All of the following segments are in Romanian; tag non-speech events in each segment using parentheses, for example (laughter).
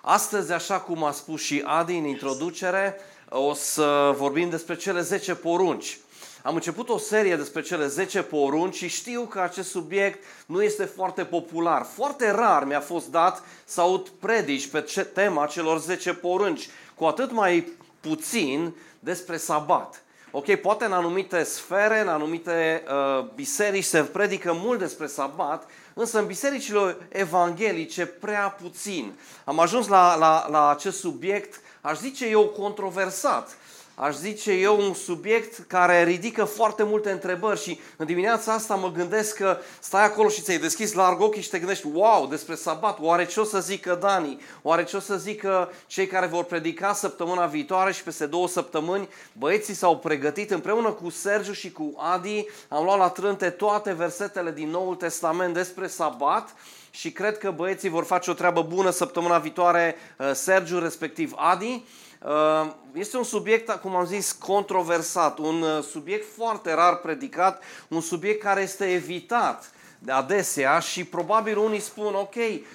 Astăzi, așa cum a spus și Adi în introducere, o să vorbim despre cele 10 porunci. Am început o serie despre cele 10 porunci și știu că acest subiect nu este foarte popular. Foarte rar mi-a fost dat să aud predici pe tema celor 10 porunci, cu atât mai puțin despre sabat. Ok, poate în anumite sfere, în anumite uh, biserici se predică mult despre sabat, însă în bisericile evanghelice prea puțin. Am ajuns la, la, la acest subiect, aș zice eu, controversat aș zice eu, un subiect care ridică foarte multe întrebări și în dimineața asta mă gândesc că stai acolo și ți-ai deschis larg ochii și te gândești, wow, despre sabat, oare ce o să zică Dani? Oare ce o să zică cei care vor predica săptămâna viitoare și peste două săptămâni? Băieții s-au pregătit împreună cu Sergiu și cu Adi, am luat la trânte toate versetele din Noul Testament despre sabat și cred că băieții vor face o treabă bună săptămâna viitoare, uh, Sergiu respectiv Adi. Uh, este un subiect, cum am zis, controversat, un uh, subiect foarte rar predicat, un subiect care este evitat de adesea și probabil unii spun, ok,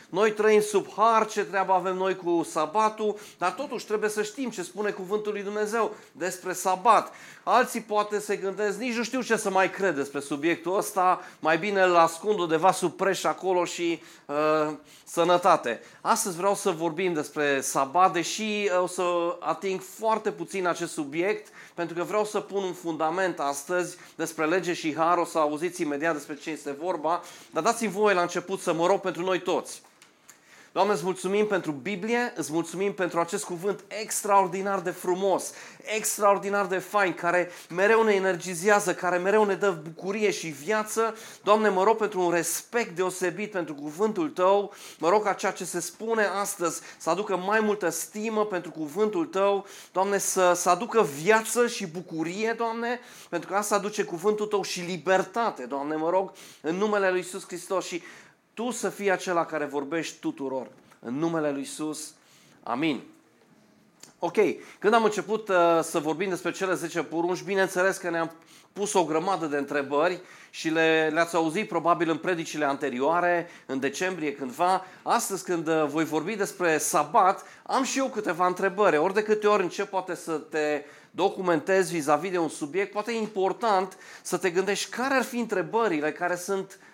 noi trăim sub har, ce treabă avem noi cu sabatul, dar totuși trebuie să știm ce spune cuvântul lui Dumnezeu despre sabat. Alții poate se gândesc, nici nu știu ce să mai cred despre subiectul ăsta, mai bine îl ascund undeva sub preș acolo și uh, sănătate. Astăzi vreau să vorbim despre sabat, deși uh, o să ating foarte puțin acest subiect, pentru că vreau să pun un fundament astăzi despre lege și har, o să auziți imediat despre ce este vorba, dar dați-mi voie la început să mă rog pentru noi toți. Doamne, îți mulțumim pentru Biblie, îți mulțumim pentru acest cuvânt extraordinar de frumos, extraordinar de fain, care mereu ne energizează, care mereu ne dă bucurie și viață. Doamne, mă rog pentru un respect deosebit pentru cuvântul Tău, mă rog ca ceea ce se spune astăzi să aducă mai multă stimă pentru cuvântul Tău, Doamne, să, să aducă viață și bucurie, Doamne, pentru că asta aduce cuvântul Tău și libertate, Doamne, mă rog, în numele Lui Iisus Hristos. Și tu să fii acela care vorbești tuturor. În numele Lui Isus. Amin. Ok, când am început uh, să vorbim despre cele 10 porunci, bineînțeles că ne-am pus o grămadă de întrebări și le, le-ați auzit probabil în predicile anterioare, în decembrie cândva. Astăzi când uh, voi vorbi despre sabat, am și eu câteva întrebări. Ori de câte ori încep poate să te documentezi vis-a-vis de un subiect, poate e important să te gândești care ar fi întrebările care sunt Uh,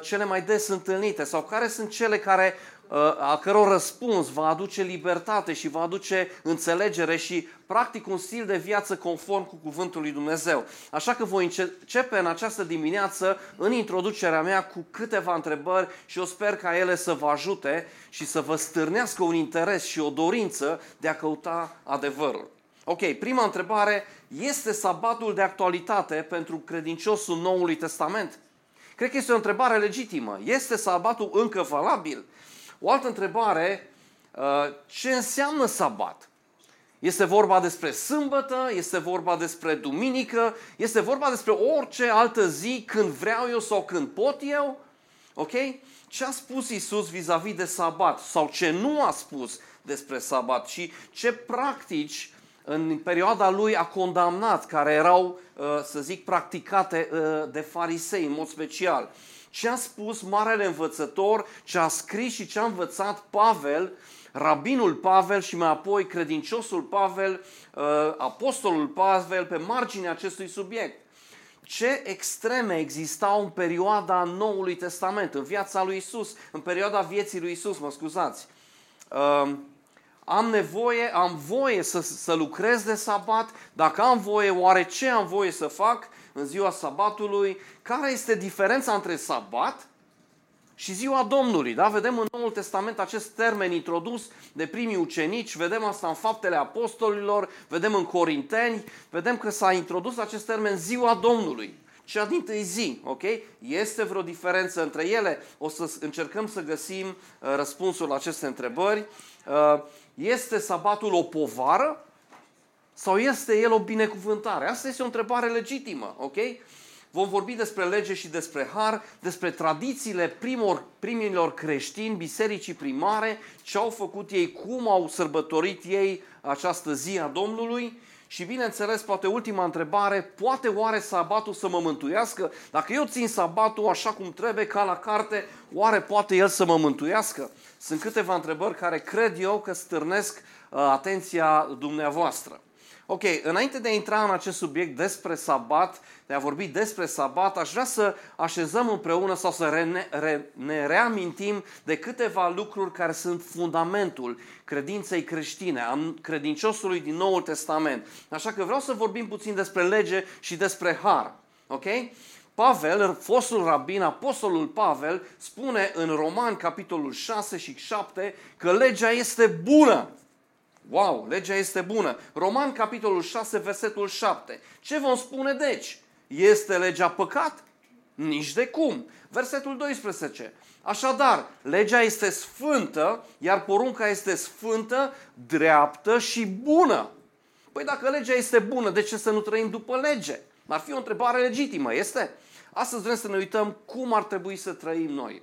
cele mai des întâlnite sau care sunt cele care uh, a căror răspuns va aduce libertate și va aduce înțelegere și practic un stil de viață conform cu cuvântul lui Dumnezeu. Așa că voi începe în această dimineață în introducerea mea cu câteva întrebări și eu sper ca ele să vă ajute și să vă stârnească un interes și o dorință de a căuta adevărul. Ok, prima întrebare, este sabatul de actualitate pentru credinciosul Noului Testament? Cred că este o întrebare legitimă. Este sabatul încă valabil? O altă întrebare, uh, ce înseamnă sabat? Este vorba despre sâmbătă, este vorba despre duminică, este vorba despre orice altă zi când vreau eu sau când pot eu? Ok? Ce a spus Isus vis-a-vis de sabat sau ce nu a spus despre sabat și ce practici în perioada lui a condamnat, care erau, uh, să zic, practicate uh, de farisei în mod special. Ce a spus marele învățător, ce a scris și ce a învățat Pavel, rabinul Pavel și mai apoi credinciosul Pavel, uh, apostolul Pavel, pe marginea acestui subiect. Ce extreme existau în perioada Noului Testament, în viața lui Isus, în perioada vieții lui Isus, mă scuzați am nevoie, am voie să, să lucrez de sabat, dacă am voie, oare ce am voie să fac în ziua sabatului, care este diferența între sabat și ziua Domnului. Da? Vedem în Noul Testament acest termen introdus de primii ucenici, vedem asta în faptele apostolilor, vedem în Corinteni, vedem că s-a introdus acest termen ziua Domnului cea din tâi zi, ok? Este vreo diferență între ele? O să încercăm să găsim uh, răspunsul la aceste întrebări. Uh, este sabatul o povară sau este el o binecuvântare? Asta este o întrebare legitimă, ok? Vom vorbi despre lege și despre har, despre tradițiile primor, primilor creștini, bisericii primare, ce au făcut ei, cum au sărbătorit ei această zi a Domnului Și bineînțeles, poate ultima întrebare, poate oare sabatul să mă mântuiască? Dacă eu țin sabatul așa cum trebuie, ca la carte, oare poate el să mă mântuiască? Sunt câteva întrebări care cred eu că stârnesc uh, atenția dumneavoastră. Ok, înainte de a intra în acest subiect despre sabat, de a vorbi despre sabat, aș vrea să așezăm împreună sau să re- re- ne reamintim de câteva lucruri care sunt fundamentul credinței creștine, a credinciosului din Noul Testament. Așa că vreau să vorbim puțin despre lege și despre har. Ok? Pavel, fostul rabin, apostolul Pavel, spune în Roman, capitolul 6 și 7, că legea este bună. Wow, legea este bună. Roman, capitolul 6, versetul 7. Ce vom spune deci? Este legea păcat? Nici de cum. Versetul 12. Așadar, legea este sfântă, iar porunca este sfântă, dreaptă și bună. Păi dacă legea este bună, de ce să nu trăim după lege? Ar fi o întrebare legitimă, este? Astăzi vrem să ne uităm cum ar trebui să trăim noi.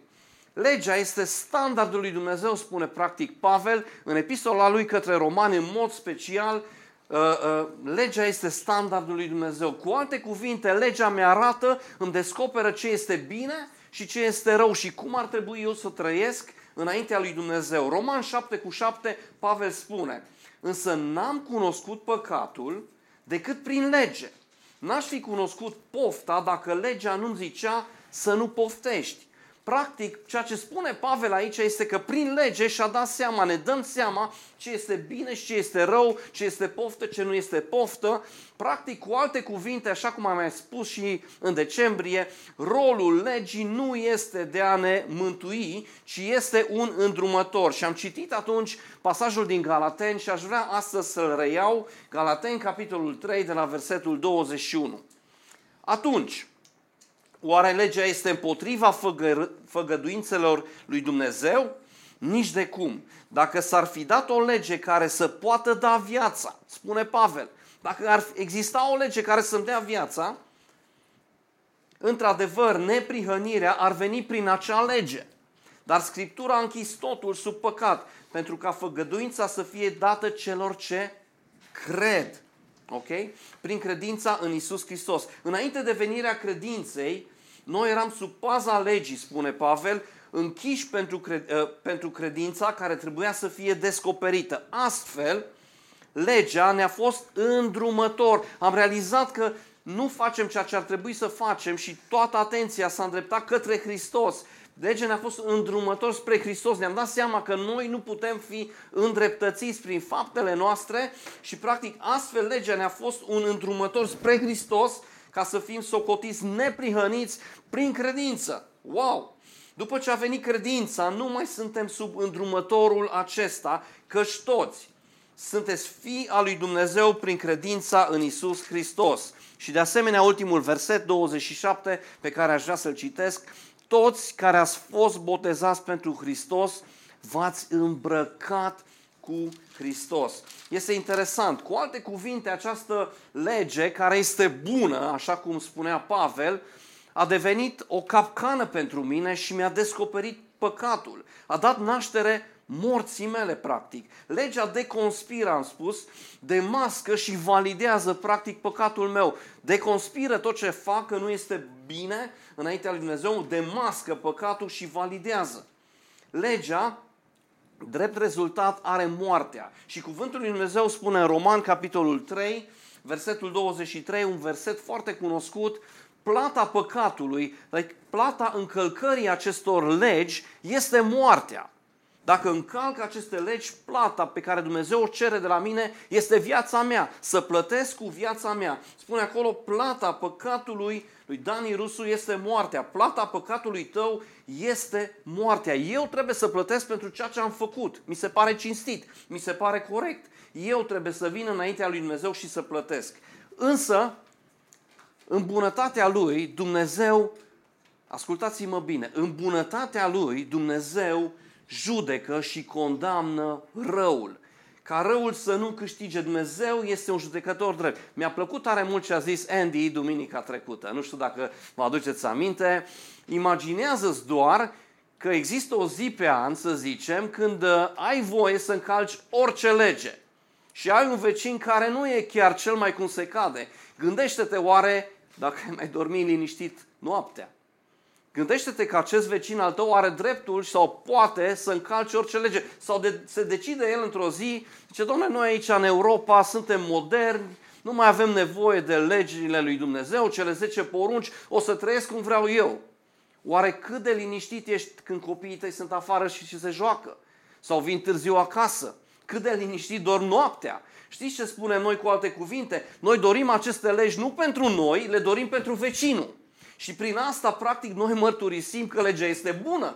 Legea este standardul lui Dumnezeu, spune practic Pavel în epistola lui către romani, în mod special, uh, uh, legea este standardul lui Dumnezeu. Cu alte cuvinte, legea mi arată, îmi descoperă ce este bine și ce este rău și cum ar trebui eu să trăiesc înaintea lui Dumnezeu. Roman 7 cu 7, Pavel spune, însă n-am cunoscut păcatul decât prin lege. N-aș fi cunoscut pofta dacă legea nu-mi zicea să nu poftești. Practic, ceea ce spune Pavel aici este că prin lege și-a dat seama, ne dăm seama ce este bine și ce este rău, ce este poftă, ce nu este poftă. Practic, cu alte cuvinte, așa cum am mai spus și în decembrie, rolul legii nu este de a ne mântui, ci este un îndrumător. Și am citit atunci pasajul din Galaten și aș vrea astăzi să-l reiau, Galaten, capitolul 3, de la versetul 21. Atunci, Oare legea este împotriva făgă, făgăduințelor lui Dumnezeu? Nici de cum. Dacă s-ar fi dat o lege care să poată da viața, spune Pavel, dacă ar exista o lege care să-mi dea viața, într-adevăr, neprihănirea ar veni prin acea lege. Dar Scriptura a închis totul sub păcat, pentru ca făgăduința să fie dată celor ce cred. Ok? Prin credința în Isus Hristos. Înainte de venirea credinței, noi eram sub paza legii, spune Pavel, închiși pentru, cred, uh, pentru credința care trebuia să fie descoperită. Astfel, legea ne-a fost îndrumător. Am realizat că nu facem ceea ce ar trebui să facem și toată atenția s-a îndreptat către Hristos. Legea ne-a fost îndrumător spre Hristos. Ne-am dat seama că noi nu putem fi îndreptățiți prin faptele noastre și practic astfel legea ne-a fost un îndrumător spre Hristos ca să fim socotiți neprihăniți prin credință. Wow! După ce a venit credința, nu mai suntem sub îndrumătorul acesta, căci toți sunteți fii al lui Dumnezeu prin credința în Isus Hristos. Și de asemenea, ultimul verset 27 pe care aș vrea să-l citesc, toți care ați fost botezați pentru Hristos, v-ați îmbrăcat cu Hristos. Este interesant. Cu alte cuvinte, această lege, care este bună, așa cum spunea Pavel, a devenit o capcană pentru mine și mi-a descoperit păcatul. A dat naștere morții mele, practic. Legea deconspiră, am spus, demască și validează, practic, păcatul meu. Deconspiră tot ce fac, că nu este bine înaintea lui Dumnezeu, demască păcatul și validează. Legea drept rezultat are moartea. Și cuvântul lui Dumnezeu spune în Roman, capitolul 3, versetul 23, un verset foarte cunoscut, plata păcatului, like, plata încălcării acestor legi este moartea. Dacă încalc aceste legi, plata pe care Dumnezeu o cere de la mine este viața mea, să plătesc cu viața mea. Spune acolo, plata păcatului lui Dani Rusu este moartea. Plata păcatului tău este moartea. Eu trebuie să plătesc pentru ceea ce am făcut. Mi se pare cinstit, mi se pare corect. Eu trebuie să vin înaintea lui Dumnezeu și să plătesc. Însă, în bunătatea lui, Dumnezeu, ascultați-mă bine, în bunătatea lui, Dumnezeu judecă și condamnă răul. Ca răul să nu câștige Dumnezeu este un judecător drept. Mi-a plăcut tare mult ce a zis Andy duminica trecută. Nu știu dacă vă aduceți aminte. Imaginează-ți doar că există o zi pe an, să zicem, când uh, ai voie să încalci orice lege. și ai un vecin care nu e chiar cel mai cum se cade, gândește-te oare dacă ai mai dormi liniștit noaptea. Gândește-te că acest vecin al tău are dreptul sau poate să încalce orice lege. Sau de, se decide el într-o zi, zice, domnule, noi aici în Europa suntem moderni, nu mai avem nevoie de legile lui Dumnezeu, cele 10 porunci, o să trăiesc cum vreau eu. Oare cât de liniștit ești când copiii tăi sunt afară și, și se joacă? Sau vin târziu acasă? Cât de liniștit dorm noaptea? Știți ce spunem noi cu alte cuvinte? Noi dorim aceste legi nu pentru noi, le dorim pentru vecinul. Și prin asta, practic, noi mărturisim că legea este bună.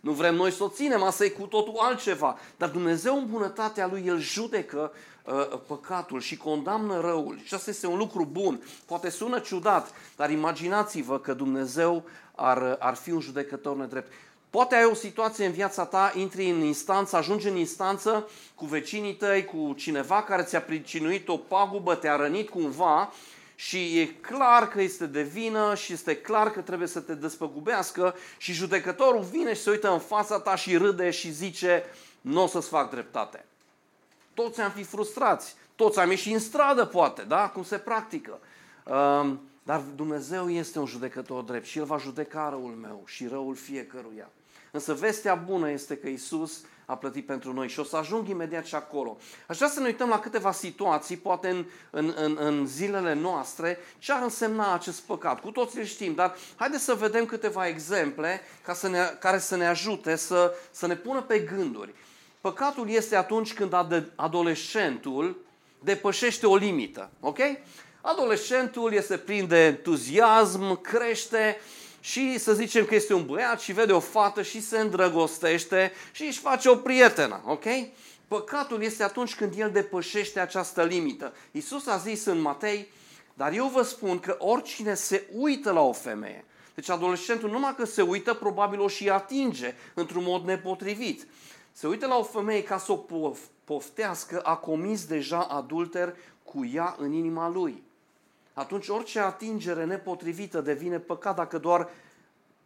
Nu vrem noi să o ținem, asta e cu totul altceva. Dar Dumnezeu în bunătatea Lui, El judecă uh, păcatul și condamnă răul. Și asta este un lucru bun. Poate sună ciudat, dar imaginați-vă că Dumnezeu ar, ar fi un judecător nedrept. Poate ai o situație în viața ta, intri în instanță, ajungi în instanță cu vecinii tăi, cu cineva care ți-a pricinuit o pagubă, te-a rănit cumva și e clar că este de vină și este clar că trebuie să te despăgubească și judecătorul vine și se uită în fața ta și râde și zice nu o să-ți fac dreptate. Toți am fi frustrați, toți am ieșit în stradă poate, da? Cum se practică. Um, dar Dumnezeu este un judecător drept și El va judeca răul meu și răul fiecăruia. Însă vestea bună este că Isus a plătit pentru noi și o să ajung imediat și acolo. Aș vrea să ne uităm la câteva situații, poate în, în, în, în zilele noastre, ce ar însemna acest păcat. Cu toții îl știm, dar haideți să vedem câteva exemple ca să ne, care să ne ajute să, să ne pună pe gânduri. Păcatul este atunci când adolescentul depășește o limită, ok? Adolescentul este plin de entuziasm, crește, și să zicem că este un băiat și vede o fată și se îndrăgostește și își face o prietenă, ok? Păcatul este atunci când el depășește această limită. Isus a zis în Matei, dar eu vă spun că oricine se uită la o femeie, deci adolescentul numai că se uită, probabil o și atinge într-un mod nepotrivit. Se uită la o femeie ca să o poftească, a comis deja adulter cu ea în inima lui atunci orice atingere nepotrivită devine păcat dacă doar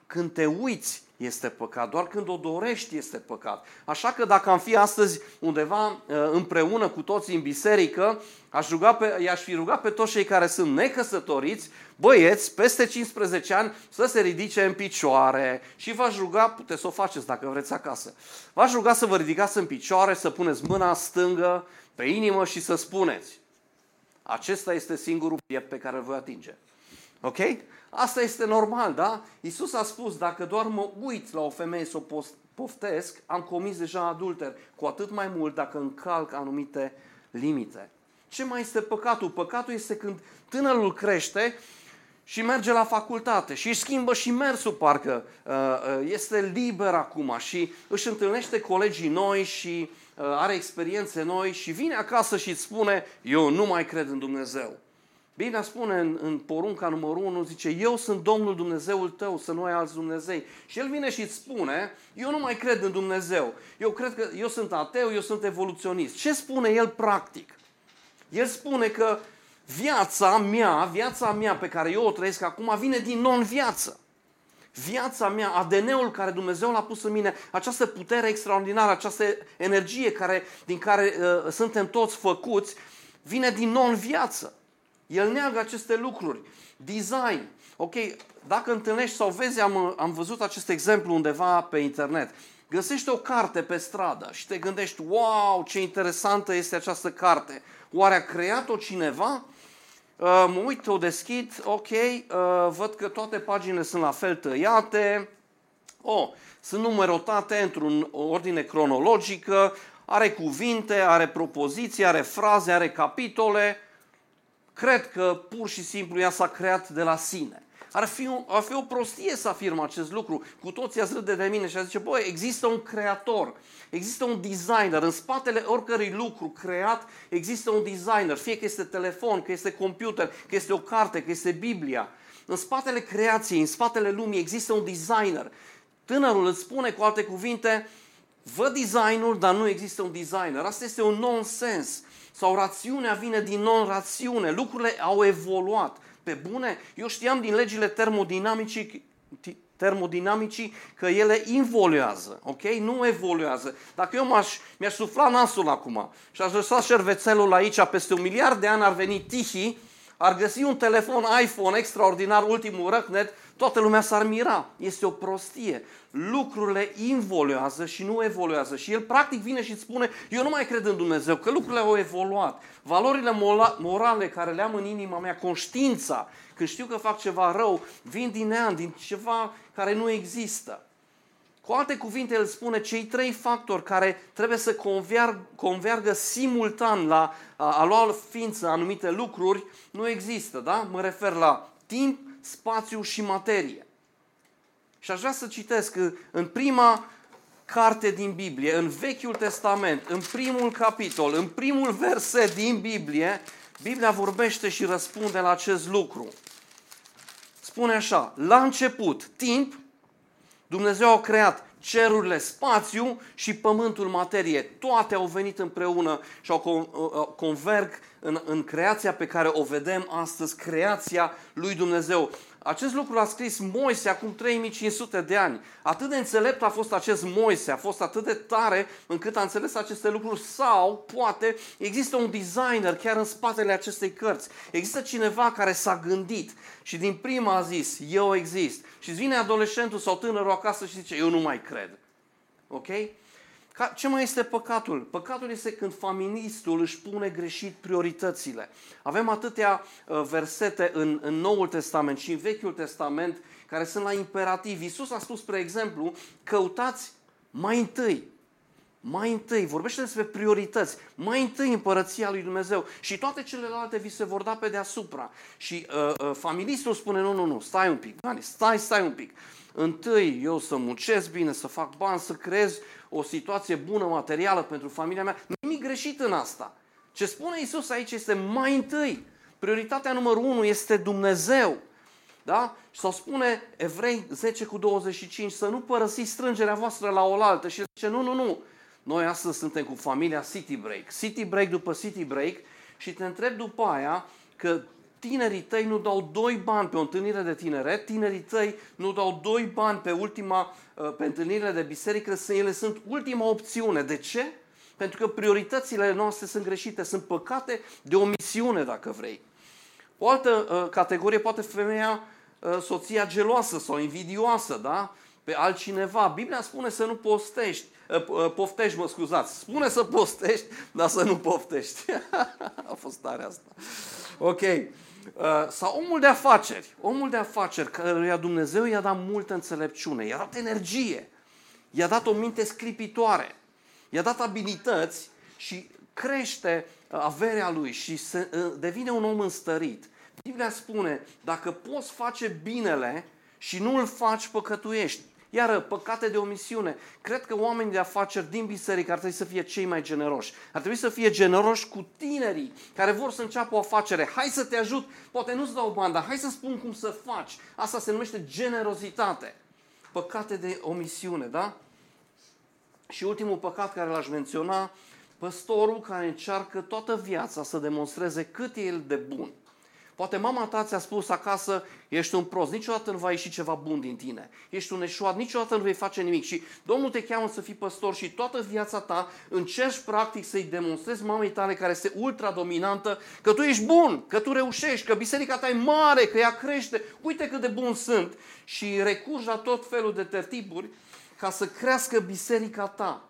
când te uiți este păcat, doar când o dorești este păcat. Așa că dacă am fi astăzi undeva uh, împreună cu toții în biserică, aș ruga pe, i-aș fi rugat pe toți cei care sunt necăsătoriți, băieți, peste 15 ani, să se ridice în picioare și v-aș ruga, puteți să o faceți dacă vreți acasă, v-aș ruga să vă ridicați în picioare, să puneți mâna stângă pe inimă și să spuneți, acesta este singurul piept pe care îl voi atinge. Ok? Asta este normal, da? Isus a spus, dacă doar mă uit la o femeie să o poftesc, am comis deja adulter, cu atât mai mult dacă încalc anumite limite. Ce mai este păcatul? Păcatul este când tânărul crește și merge la facultate și își schimbă și mersul parcă uh, uh, este liber acum și își întâlnește colegii noi și Uh, are experiențe noi și vine acasă și îți spune, eu nu mai cred în Dumnezeu. Biblia spune în, în porunca numărul 1, zice, eu sunt Domnul Dumnezeul tău, să nu ai alți Dumnezei. Și el vine și îți spune, eu nu mai cred în Dumnezeu. Eu cred că eu sunt ateu, eu sunt evoluționist. Ce spune el practic? El spune că viața mea, viața mea pe care eu o trăiesc acum, vine din non-viață viața mea, ADN-ul care Dumnezeu l-a pus în mine, această putere extraordinară, această energie care, din care uh, suntem toți făcuți, vine din non-viață. El neagă aceste lucruri. Design. Ok, dacă întâlnești sau vezi, am, am văzut acest exemplu undeva pe internet. Găsești o carte pe stradă și te gândești, wow, ce interesantă este această carte. Oare a creat-o cineva? Uh, mă uit, o deschid, ok, uh, văd că toate paginile sunt la fel tăiate, oh, sunt numerotate într-un ordine cronologică, are cuvinte, are propoziții, are fraze, are capitole. Cred că pur și simplu ea s-a creat de la sine. Ar fi, o, ar fi o prostie să afirm acest lucru. Cu toții ați râde de mine și a zice, băi, există un creator, există un designer. În spatele oricărui lucru creat există un designer. Fie că este telefon, că este computer, că este o carte, că este Biblia. În spatele creației, în spatele lumii există un designer. Tânărul îți spune cu alte cuvinte, văd designul, dar nu există un designer. Asta este un nonsens. Sau rațiunea vine din non-rațiune. Lucrurile au evoluat. Pe bune, eu știam din legile termodinamicii, termodinamicii că ele involuează, ok? Nu evoluează. Dacă eu m-aș, mi-aș sufla nasul acum și aș lăsa șervețelul aici, peste un miliard de ani ar veni Tihi, ar găsi un telefon iPhone extraordinar, ultimul răcnet, toată lumea s-ar mira. Este o prostie. Lucrurile involuează și nu evoluează. Și el practic vine și îți spune, eu nu mai cred în Dumnezeu, că lucrurile au evoluat. Valorile morale care le am în inima mea, conștiința, când știu că fac ceva rău, vin din neam, din ceva care nu există. Cu alte cuvinte, el spune cei trei factori care trebuie să converg, convergă simultan la a, a lua ființă anumite lucruri, nu există, da? Mă refer la timp, spațiu și materie. Și aș vrea să citesc în prima carte din Biblie, în Vechiul Testament, în primul capitol, în primul verset din Biblie, Biblia vorbește și răspunde la acest lucru. Spune așa, la început, timp, Dumnezeu a creat cerurile, spațiu și pământul, materie. Toate au venit împreună și au converg în, în creația pe care o vedem astăzi, creația lui Dumnezeu. Acest lucru l-a scris Moise acum 3500 de ani. Atât de înțelept a fost acest Moise, a fost atât de tare încât a înțeles aceste lucruri sau, poate, există un designer chiar în spatele acestei cărți. Există cineva care s-a gândit și din prima a zis, eu exist. Și vine adolescentul sau tânărul acasă și zice, eu nu mai cred. Ok? Ce mai este păcatul? Păcatul este când familistul își pune greșit prioritățile. Avem atâtea uh, versete în, în Noul Testament și în Vechiul Testament care sunt la imperativ. Iisus a spus, spre exemplu, căutați mai întâi mai întâi, vorbește despre priorități. Mai întâi împărăția lui Dumnezeu și toate celelalte vi se vor da pe deasupra. Și uh, uh, familistul spune, nu, nu, nu, stai un pic, Dani, stai, stai un pic. Întâi eu să muncesc bine, să fac bani, să creez o situație bună materială pentru familia mea. Nimic greșit în asta. Ce spune Isus aici este mai întâi. Prioritatea numărul unu este Dumnezeu. Da? Sau spune Evrei 10 cu 25 să nu părăsiți strângerea voastră la oaltă și zice nu, nu, nu. Noi astăzi suntem cu familia City Break. City Break după City Break și te întreb după aia că tinerii tăi nu dau doi bani pe o întâlnire de tineret, tinerii tăi nu dau doi bani pe ultima, uh, pe întâlnirile de biserică, să ele sunt ultima opțiune. De ce? Pentru că prioritățile noastre sunt greșite, sunt păcate de omisiune, dacă vrei. O altă uh, categorie poate femeia, uh, soția geloasă sau invidioasă, da? Pe altcineva. Biblia spune să nu postești, uh, uh, poftești, mă scuzați. Spune să postești, dar să nu poftești. (laughs) A fost tare asta. Ok. Uh, sau omul de afaceri. Omul de afaceri căruia Dumnezeu i-a dat multă înțelepciune, i-a dat energie, i-a dat o minte sclipitoare, i-a dat abilități și crește uh, averea lui și se, uh, devine un om înstărit. Biblia spune, dacă poți face binele și nu îl faci, păcătuiești. Iar păcate de omisiune. Cred că oamenii de afaceri din biserică ar trebui să fie cei mai generoși. Ar trebui să fie generoși cu tinerii care vor să înceapă o afacere. Hai să te ajut, poate nu-ți dau bani, dar hai să spun cum să faci. Asta se numește generozitate. Păcate de omisiune, da? Și ultimul păcat care l-aș menționa, păstorul care încearcă toată viața să demonstreze cât e el de bun. Poate mama ta ți-a spus acasă, ești un prost, niciodată nu va ieși ceva bun din tine. Ești un eșuat, niciodată nu vei face nimic. Și Domnul te cheamă să fii păstor și toată viața ta încerci practic să-i demonstrezi mamei tale care este ultra dominantă că tu ești bun, că tu reușești, că biserica ta e mare, că ea crește. Uite cât de bun sunt. Și recurgi la tot felul de tertipuri ca să crească biserica ta.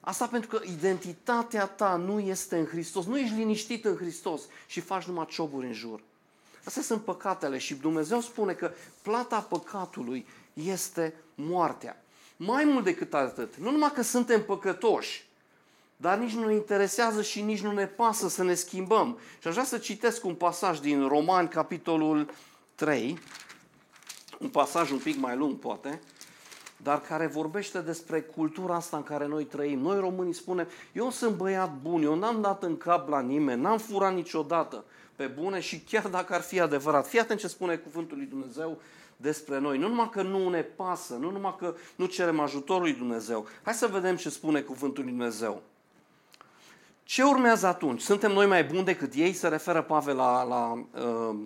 Asta pentru că identitatea ta nu este în Hristos, nu ești liniștit în Hristos și faci numai cioburi în jur. Astea sunt păcatele și Dumnezeu spune că plata păcatului este moartea. Mai mult decât atât, nu numai că suntem păcătoși, dar nici nu ne interesează și nici nu ne pasă să ne schimbăm. Și aș vrea să citesc un pasaj din Romani, capitolul 3, un pasaj un pic mai lung, poate, dar care vorbește despre cultura asta în care noi trăim. Noi românii spunem, eu sunt băiat bun, eu n-am dat în cap la nimeni, n-am furat niciodată pe bune și chiar dacă ar fi adevărat. Fii atent ce spune cuvântul lui Dumnezeu despre noi. Nu numai că nu ne pasă, nu numai că nu cerem ajutorul lui Dumnezeu. Hai să vedem ce spune cuvântul lui Dumnezeu. Ce urmează atunci? Suntem noi mai buni decât ei? Se referă Pavel la, la uh,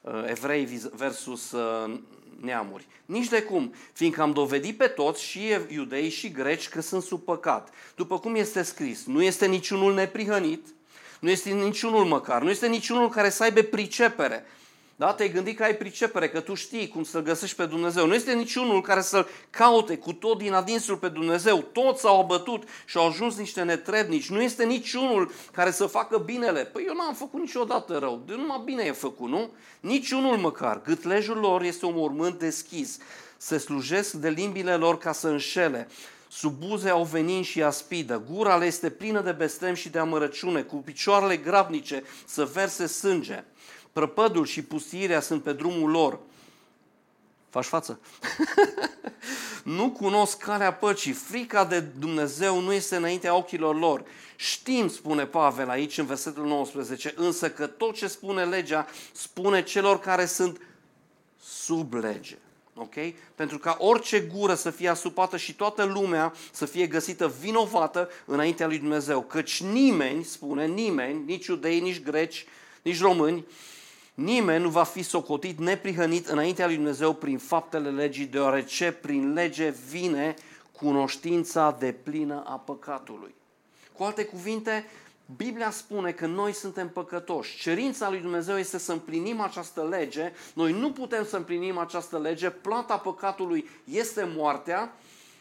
uh, evrei versus uh, neamuri. Nici de cum, fiindcă am dovedit pe toți, și iudei și greci, că sunt sub păcat. După cum este scris, nu este niciunul neprihănit, nu este niciunul măcar, nu este niciunul care să aibă pricepere. Da? Te-ai gândit că ai pricepere, că tu știi cum să-L găsești pe Dumnezeu. Nu este niciunul care să-L caute cu tot din adinsul pe Dumnezeu. Toți s-au abătut și au ajuns niște netrebnici. Nu este niciunul care să facă binele. Păi eu n-am făcut niciodată rău. De numai bine e făcut, nu? Niciunul măcar. Gâtlejul lor este un mormânt deschis. Se slujesc de limbile lor ca să înșele. Sub buze au venin și aspidă, gura le este plină de bestem și de amărăciune, cu picioarele grabnice să verse sânge. Prăpădul și pustirea sunt pe drumul lor. Faci față? (laughs) nu cunosc calea păcii. Frica de Dumnezeu nu este înaintea ochilor lor. Știm, spune Pavel aici în versetul 19, însă că tot ce spune legea spune celor care sunt sub lege. Ok? Pentru ca orice gură să fie asupată și toată lumea să fie găsită vinovată înaintea lui Dumnezeu. Căci nimeni, spune nimeni, nici iudei, nici greci, nici români, Nimeni nu va fi socotit neprihănit înaintea lui Dumnezeu prin faptele legii, deoarece prin lege vine cunoștința de plină a păcatului. Cu alte cuvinte, Biblia spune că noi suntem păcătoși. Cerința lui Dumnezeu este să împlinim această lege. Noi nu putem să împlinim această lege. Plata păcatului este moartea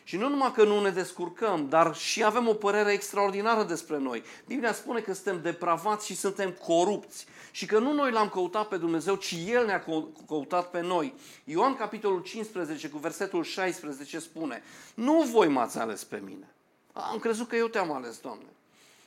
și nu numai că nu ne descurcăm, dar și avem o părere extraordinară despre noi. Biblia spune că suntem depravați și suntem corupți și că nu noi l-am căutat pe Dumnezeu, ci El ne-a căutat pe noi. Ioan capitolul 15 cu versetul 16 spune, nu voi m-ați ales pe mine. Am crezut că eu te-am ales, Doamne.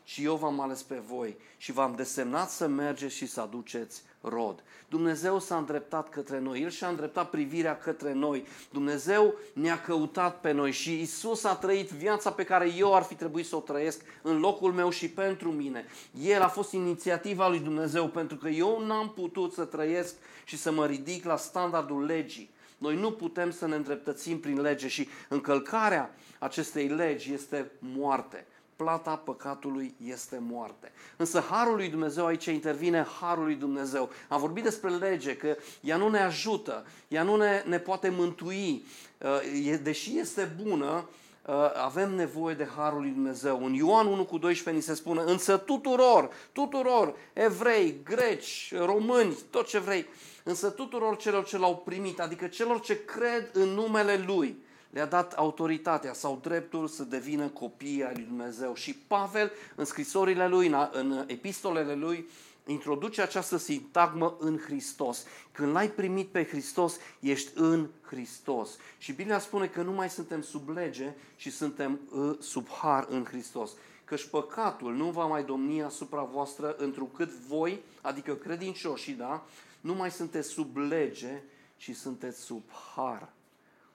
Și eu v-am ales pe voi și v-am desemnat să mergeți și să aduceți rod. Dumnezeu s-a îndreptat către noi, El și-a îndreptat privirea către noi. Dumnezeu ne-a căutat pe noi și Isus a trăit viața pe care eu ar fi trebuit să o trăiesc în locul meu și pentru mine. El a fost inițiativa lui Dumnezeu pentru că eu n-am putut să trăiesc și să mă ridic la standardul legii. Noi nu putem să ne îndreptățim prin lege și încălcarea acestei legi este moarte plata păcatului este moarte. Însă harul lui Dumnezeu aici intervine harul lui Dumnezeu. Am vorbit despre lege, că ea nu ne ajută, ea nu ne, ne poate mântui. Uh, deși este bună, uh, avem nevoie de harul lui Dumnezeu. În Ioan 1 cu 12 ni se spune, însă tuturor, tuturor, evrei, greci, români, tot ce vrei, însă tuturor celor ce l-au primit, adică celor ce cred în numele Lui, le-a dat autoritatea sau dreptul să devină copii ai lui Dumnezeu. Și Pavel, în scrisorile lui, în epistolele lui, introduce această sintagmă în Hristos. Când l-ai primit pe Hristos, ești în Hristos. Și Biblia spune că nu mai suntem sub lege, ci suntem uh, sub har în Hristos. Căci păcatul nu va mai domni asupra voastră întrucât voi, adică credincioșii, da, nu mai sunteți sub lege, ci sunteți sub har.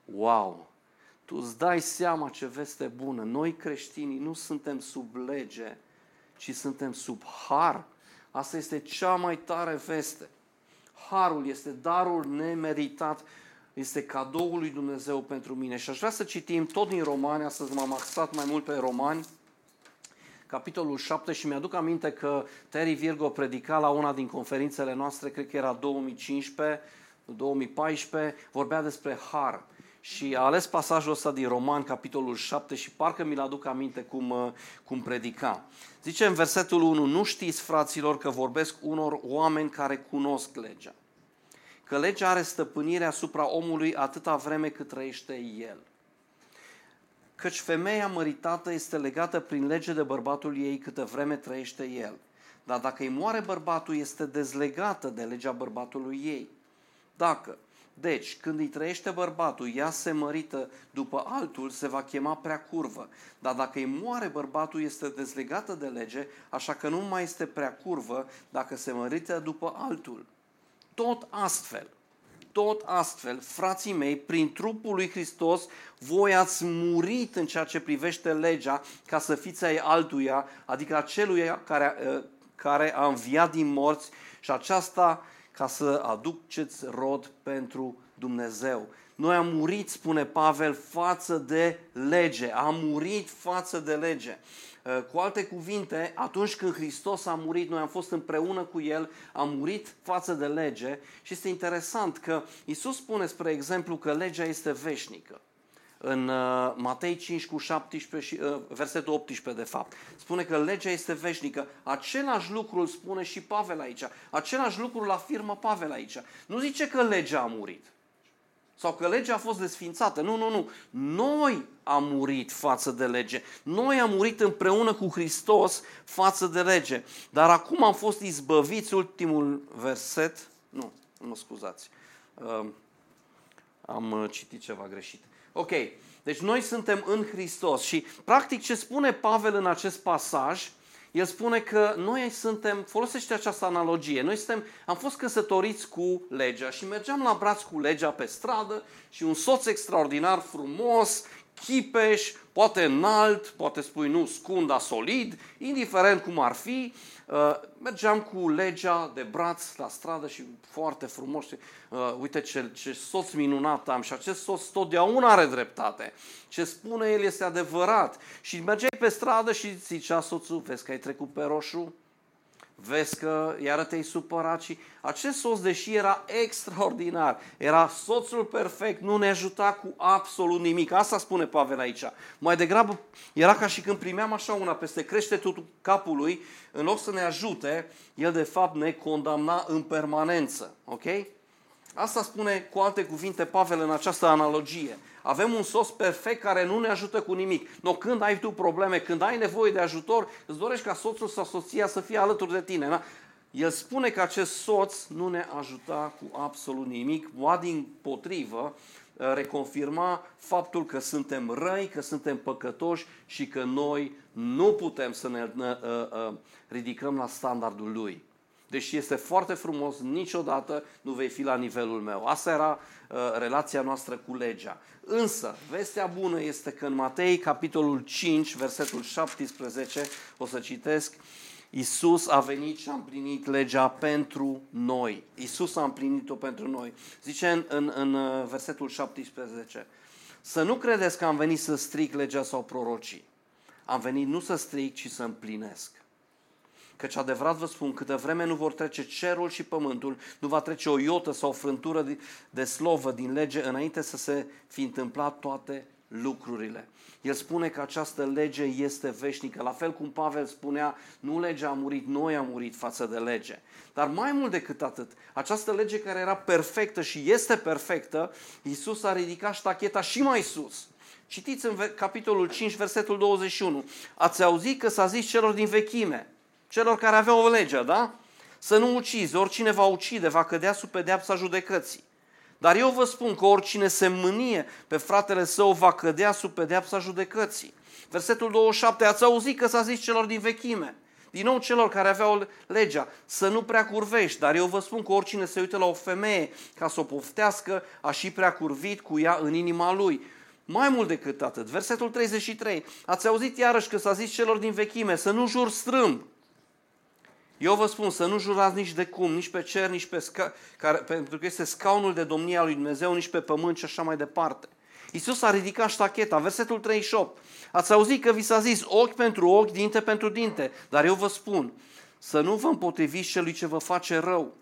Wow! Tu îți dai seama ce veste bună. Noi creștinii nu suntem sub lege, ci suntem sub har. Asta este cea mai tare veste. Harul este darul nemeritat, este cadoul lui Dumnezeu pentru mine. Și aș vrea să citim tot din Romani, astăzi m-am axat mai mult pe Romani, capitolul 7 și mi-aduc aminte că Terry Virgo predica la una din conferințele noastre, cred că era 2015, 2014, vorbea despre har și a ales pasajul ăsta din Roman, capitolul 7 și parcă mi-l aduc aminte cum, uh, cum predica. Zice în versetul 1, nu știți, fraților, că vorbesc unor oameni care cunosc legea. Că legea are stăpânire asupra omului atâta vreme cât trăiește el. Căci femeia măritată este legată prin lege de bărbatul ei câtă vreme trăiește el. Dar dacă îi moare bărbatul, este dezlegată de legea bărbatului ei. Dacă deci, când îi trăiește bărbatul, ea se mărită după altul, se va chema prea curvă. Dar dacă îi moare bărbatul, este dezlegată de lege, așa că nu mai este prea curvă dacă se mărită după altul. Tot astfel, tot astfel, frații mei, prin trupul lui Hristos, voi ați murit în ceea ce privește legea ca să fiți ai altuia, adică acelui care, eh, care a înviat din morți și aceasta ca să aduceți rod pentru Dumnezeu. noi am murit, spune Pavel, față de lege. Am murit față de lege. Uh, cu alte cuvinte, atunci când Hristos a murit, noi am fost împreună cu El, am murit față de lege și este interesant că Isus spune, spre exemplu, că legea este veșnică în uh, Matei 5 cu 17 și, uh, versetul 18 de fapt. Spune că legea este veșnică. Același lucru îl spune și Pavel aici. Același lucru îl afirmă Pavel aici. Nu zice că legea a murit. Sau că legea a fost desfințată. Nu, nu, nu. Noi am murit față de lege. Noi am murit împreună cu Hristos față de lege. Dar acum am fost izbăviți, ultimul verset. Nu, mă scuzați. Uh, am citit ceva greșit. Ok, deci noi suntem în Hristos și practic ce spune Pavel în acest pasaj, el spune că noi suntem, folosește această analogie, noi suntem, am fost căsătoriți cu legea și mergeam la braț cu legea pe stradă și un soț extraordinar frumos, chipeș, poate înalt, poate spui nu scund, dar solid, indiferent cum ar fi, Uh, mergeam cu legea de braț la stradă și foarte frumos. Uh, uite ce, ce soț minunat am și acest soț totdeauna are dreptate. Ce spune el este adevărat. Și mergeai pe stradă și zicea soțul, vezi că ai trecut pe roșu? Vezi că iară te-ai supărat și acest soț, deși era extraordinar, era soțul perfect, nu ne ajuta cu absolut nimic. Asta spune Pavel aici. Mai degrabă era ca și când primeam așa una peste creștetul capului, în loc să ne ajute, el de fapt ne condamna în permanență. Ok? Asta spune cu alte cuvinte Pavel în această analogie. Avem un sos perfect care nu ne ajută cu nimic. No, când ai tu probleme, când ai nevoie de ajutor, îți dorești ca soțul sau soția să fie alături de tine. Da? El spune că acest soț nu ne ajuta cu absolut nimic, ba din potrivă, reconfirma faptul că suntem răi, că suntem păcătoși și că noi nu putem să ne uh, uh, ridicăm la standardul lui deși este foarte frumos, niciodată nu vei fi la nivelul meu. Asta era uh, relația noastră cu legea. Însă, vestea bună este că în Matei, capitolul 5, versetul 17, o să citesc, Isus a venit și a împlinit legea pentru noi. Isus a împlinit-o pentru noi. Zice în, în, în uh, versetul 17, să nu credeți că am venit să stric legea sau prorocii. Am venit nu să stric, ci să împlinesc. Căci adevărat vă spun, câtă vreme nu vor trece cerul și pământul, nu va trece o iotă sau o frântură de slovă din lege înainte să se fi întâmplat toate lucrurile. El spune că această lege este veșnică. La fel cum Pavel spunea, nu legea a murit, noi am murit față de lege. Dar mai mult decât atât, această lege care era perfectă și este perfectă, Iisus a ridicat ștacheta și mai sus. Citiți în capitolul 5, versetul 21. Ați auzit că s-a zis celor din vechime, celor care aveau o lege, da? Să nu ucizi, oricine va ucide va cădea sub pedeapsa judecății. Dar eu vă spun că oricine se mânie pe fratele său va cădea sub pedeapsa judecății. Versetul 27, ați auzit că s-a zis celor din vechime, din nou celor care aveau legea, să nu prea curvești, dar eu vă spun că oricine se uită la o femeie ca să o poftească, a și prea curvit cu ea în inima lui. Mai mult decât atât, versetul 33, ați auzit iarăși că s-a zis celor din vechime să nu jur strâmb, eu vă spun să nu jurați nici de cum, nici pe cer, nici pe sca- care, pentru că este scaunul de domnia lui Dumnezeu, nici pe pământ și așa mai departe. Iisus a ridicat ștacheta, versetul 38. Ați auzit că vi s-a zis ochi pentru ochi, dinte pentru dinte, dar eu vă spun să nu vă împotriviți celui ce vă face rău,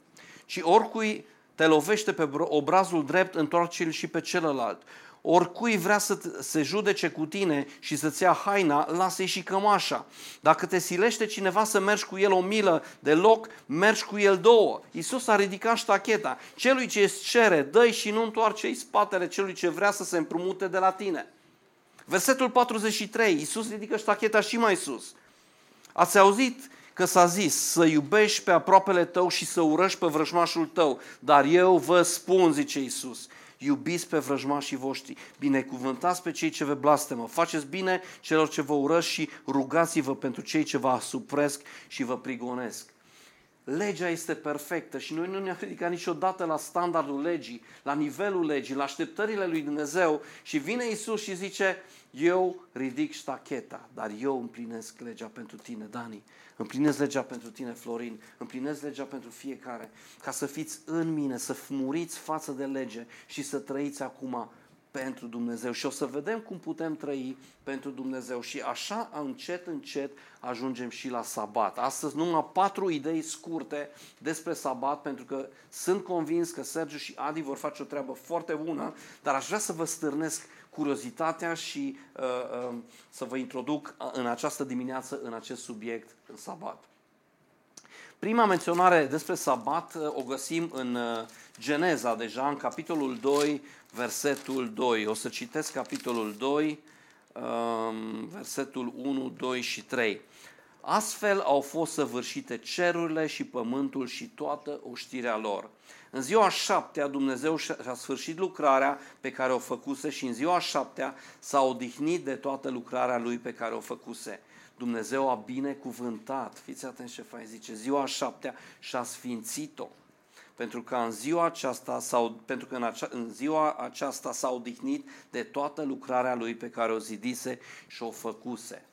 ci oricui te lovește pe obrazul drept, întoarce-l și pe celălalt oricui vrea să se judece cu tine și să-ți ia haina, lasă-i și cămașa. Dacă te silește cineva să mergi cu el o milă de loc, mergi cu el două. Iisus a ridicat ștacheta. Celui ce îți cere, dă și nu întoarce-i spatele celui ce vrea să se împrumute de la tine. Versetul 43, Iisus ridică ștacheta și mai sus. Ați auzit că s-a zis să iubești pe aproapele tău și să urăști pe vrăjmașul tău. Dar eu vă spun, zice Iisus, iubiți pe vrăjmașii voștri, binecuvântați pe cei ce vă blastemă, faceți bine celor ce vă urăsc și rugați-vă pentru cei ce vă asupresc și vă prigonesc. Legea este perfectă și noi nu ne-am ridicat niciodată la standardul legii, la nivelul legii, la așteptările lui Dumnezeu și vine Isus și zice, eu ridic ștacheta, dar eu împlinesc legea pentru tine, Dani. Împlinesc legea pentru tine, Florin. Împlinesc legea pentru fiecare. Ca să fiți în mine, să muriți față de lege și să trăiți acum pentru Dumnezeu. Și o să vedem cum putem trăi pentru Dumnezeu. Și așa, încet, încet, ajungem și la sabat. Astăzi numai patru idei scurte despre sabat, pentru că sunt convins că Sergiu și Adi vor face o treabă foarte bună, dar aș vrea să vă stârnesc curiozitatea și uh, uh, să vă introduc în această dimineață în acest subiect, în sabat. Prima menționare despre sabat uh, o găsim în uh, Geneza, deja în capitolul 2, versetul 2. O să citesc capitolul 2, um, versetul 1, 2 și 3. Astfel au fost săvârșite cerurile și pământul și toată oștirea lor. În ziua șaptea Dumnezeu și-a sfârșit lucrarea pe care o făcuse și în ziua șaptea s-a odihnit de toată lucrarea lui pe care o făcuse. Dumnezeu a binecuvântat, fiți atenți ce fain zice, ziua șaptea și-a sfințit-o pentru că în ziua aceasta sau pentru că în, acea, în ziua aceasta s-a odihnit de toată lucrarea lui pe care o zidise și o făcuse.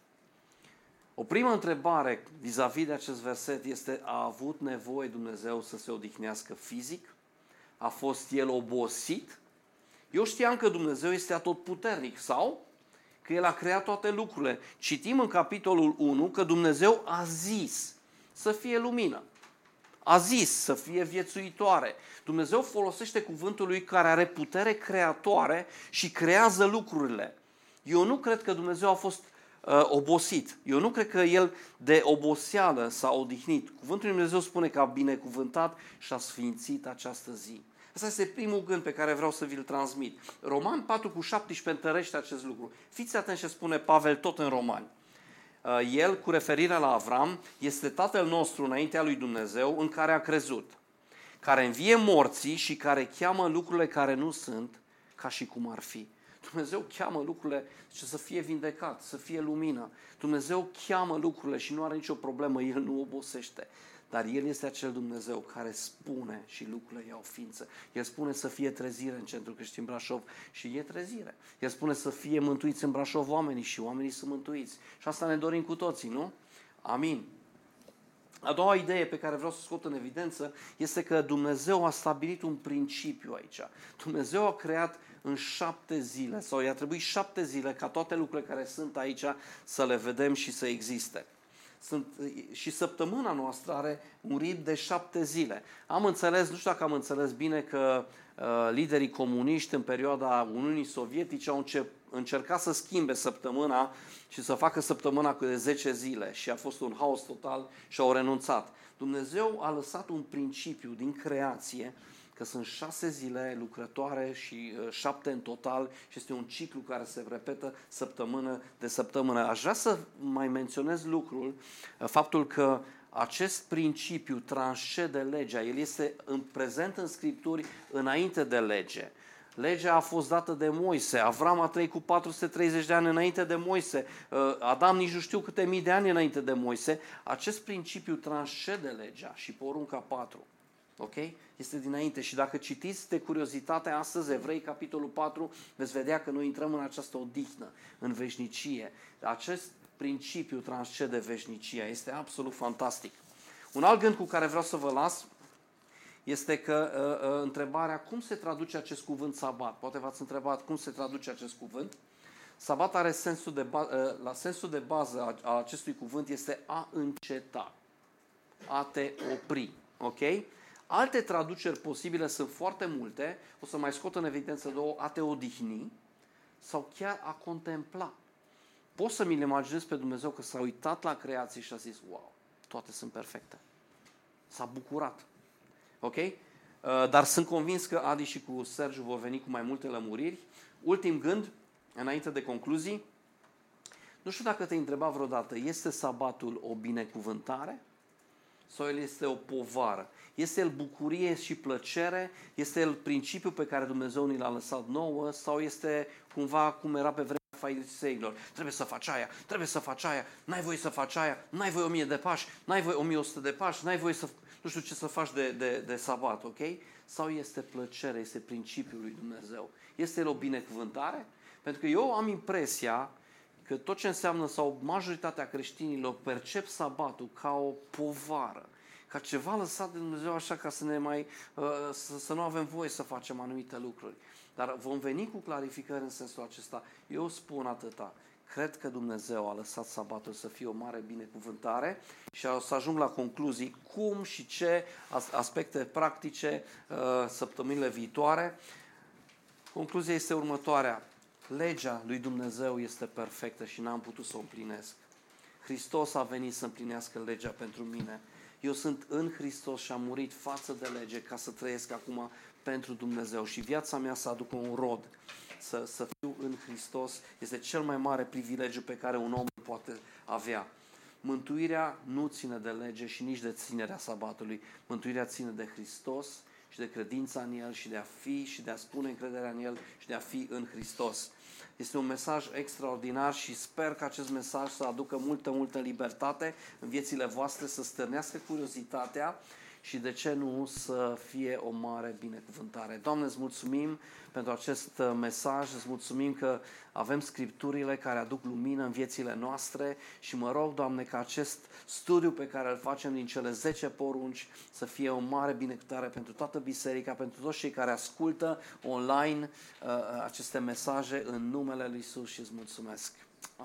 O primă întrebare vis-a-vis de acest verset este, a avut nevoie Dumnezeu să se odihnească fizic? A fost el obosit? Eu știam că Dumnezeu este atotputernic sau că El a creat toate lucrurile. Citim în capitolul 1 că Dumnezeu a zis să fie lumină. A zis să fie viețuitoare. Dumnezeu folosește cuvântul lui care are putere creatoare și creează lucrurile. Eu nu cred că Dumnezeu a fost uh, obosit. Eu nu cred că el de oboseală s-a odihnit. Cuvântul lui Dumnezeu spune că a binecuvântat și a sfințit această zi. Asta este primul gând pe care vreau să vi-l transmit. Roman 4 cu 17 întărește acest lucru. Fiți atenți ce spune Pavel tot în Romani. Uh, el, cu referire la Avram, este tatăl nostru înaintea lui Dumnezeu în care a crezut, care învie morții și care cheamă lucrurile care nu sunt ca și cum ar fi. Dumnezeu cheamă lucrurile și să fie vindecat, să fie lumină. Dumnezeu cheamă lucrurile și nu are nicio problemă, El nu obosește. Dar El este acel Dumnezeu care spune și lucrurile iau ființă. El spune să fie trezire în centrul creștin Brașov și e trezire. El spune să fie mântuiți în Brașov oamenii și oamenii sunt mântuiți. Și asta ne dorim cu toții, nu? Amin. A doua idee pe care vreau să scot în evidență este că Dumnezeu a stabilit un principiu aici. Dumnezeu a creat în șapte zile sau i-a trebuit șapte zile ca toate lucrurile care sunt aici să le vedem și să existe. Sunt, și săptămâna noastră are un ritm de șapte zile. Am înțeles, nu știu dacă am înțeles bine, că uh, liderii comuniști în perioada Uniunii Sovietice au încercat să schimbe săptămâna și să facă săptămâna cu de 10 zile și a fost un haos total și au renunțat. Dumnezeu a lăsat un principiu din creație că sunt șase zile lucrătoare și uh, șapte în total și este un ciclu care se repetă săptămână de săptămână. Aș vrea să mai menționez lucrul, uh, faptul că acest principiu transcede legea, el este în prezent în Scripturi înainte de lege. Legea a fost dată de Moise, Avram a trăit cu 430 de ani înainte de Moise, uh, Adam nici nu știu câte mii de ani înainte de Moise. Acest principiu transcede legea și porunca 4. Ok? Este dinainte și dacă citiți de curiozitate astăzi Evrei, capitolul 4, veți vedea că noi intrăm în această odihnă, în veșnicie. Acest principiu transcede veșnicia. Este absolut fantastic. Un alt gând cu care vreau să vă las este că uh, uh, întrebarea cum se traduce acest cuvânt sabat. Poate v-ați întrebat cum se traduce acest cuvânt. Sabat are sensul de ba- uh, la sensul de bază a, a acestui cuvânt este a înceta, a te opri. Ok? Alte traduceri posibile sunt foarte multe, o să mai scot în evidență două, a te odihni sau chiar a contempla. Pot să mi-l imaginez pe Dumnezeu că s-a uitat la creație și a zis, wow, toate sunt perfecte. S-a bucurat. Ok? Uh, dar sunt convins că Adi și cu Sergiu vor veni cu mai multe lămuriri. Ultim gând, înainte de concluzii, nu știu dacă te-ai întrebat vreodată, este sabatul o binecuvântare sau el este o povară? Este el bucurie și plăcere? Este el principiul pe care Dumnezeu ni l-a lăsat nouă? Sau este cumva cum era pe vremea fariseilor. Trebuie să faci aia, trebuie să faci aia, n-ai voie să faci aia, n-ai voie 1000 de pași, n-ai voie 1100 de pași, n-ai voie să, nu știu ce să faci de, de, de sabat, ok? Sau este plăcere, este principiul lui Dumnezeu? Este el o binecuvântare? Pentru că eu am impresia că tot ce înseamnă, sau majoritatea creștinilor percep sabatul ca o povară, ca ceva lăsat de Dumnezeu așa ca să ne mai, uh, să, să nu avem voie să facem anumite lucruri. Dar vom veni cu clarificări în sensul acesta. Eu spun atâta. Cred că Dumnezeu a lăsat sabatul să fie o mare binecuvântare și o să ajung la concluzii cum și ce aspecte practice uh, săptămânile viitoare. Concluzia este următoarea. Legea lui Dumnezeu este perfectă și n-am putut să o împlinesc. Hristos a venit să împlinească legea pentru mine. Eu sunt în Hristos și am murit față de lege ca să trăiesc acum pentru Dumnezeu și viața mea să aducă un rod. Să, să fiu în Hristos este cel mai mare privilegiu pe care un om îl poate avea. Mântuirea nu ține de lege și nici de ținerea sabatului. Mântuirea ține de Hristos și de credința în El și de a fi și de a spune încrederea în El și de a fi în Hristos. Este un mesaj extraordinar și sper că acest mesaj să aducă multă, multă libertate în viețile voastre, să stârnească curiozitatea și de ce nu să fie o mare binecuvântare. Doamne, îți mulțumim pentru acest uh, mesaj, îți mulțumim că avem scripturile care aduc lumină în viețile noastre și mă rog, Doamne, ca acest studiu pe care îl facem din cele 10 porunci să fie o mare binecuvântare pentru toată biserica, pentru toți cei care ascultă online uh, aceste mesaje în numele Lui Isus și îți mulțumesc.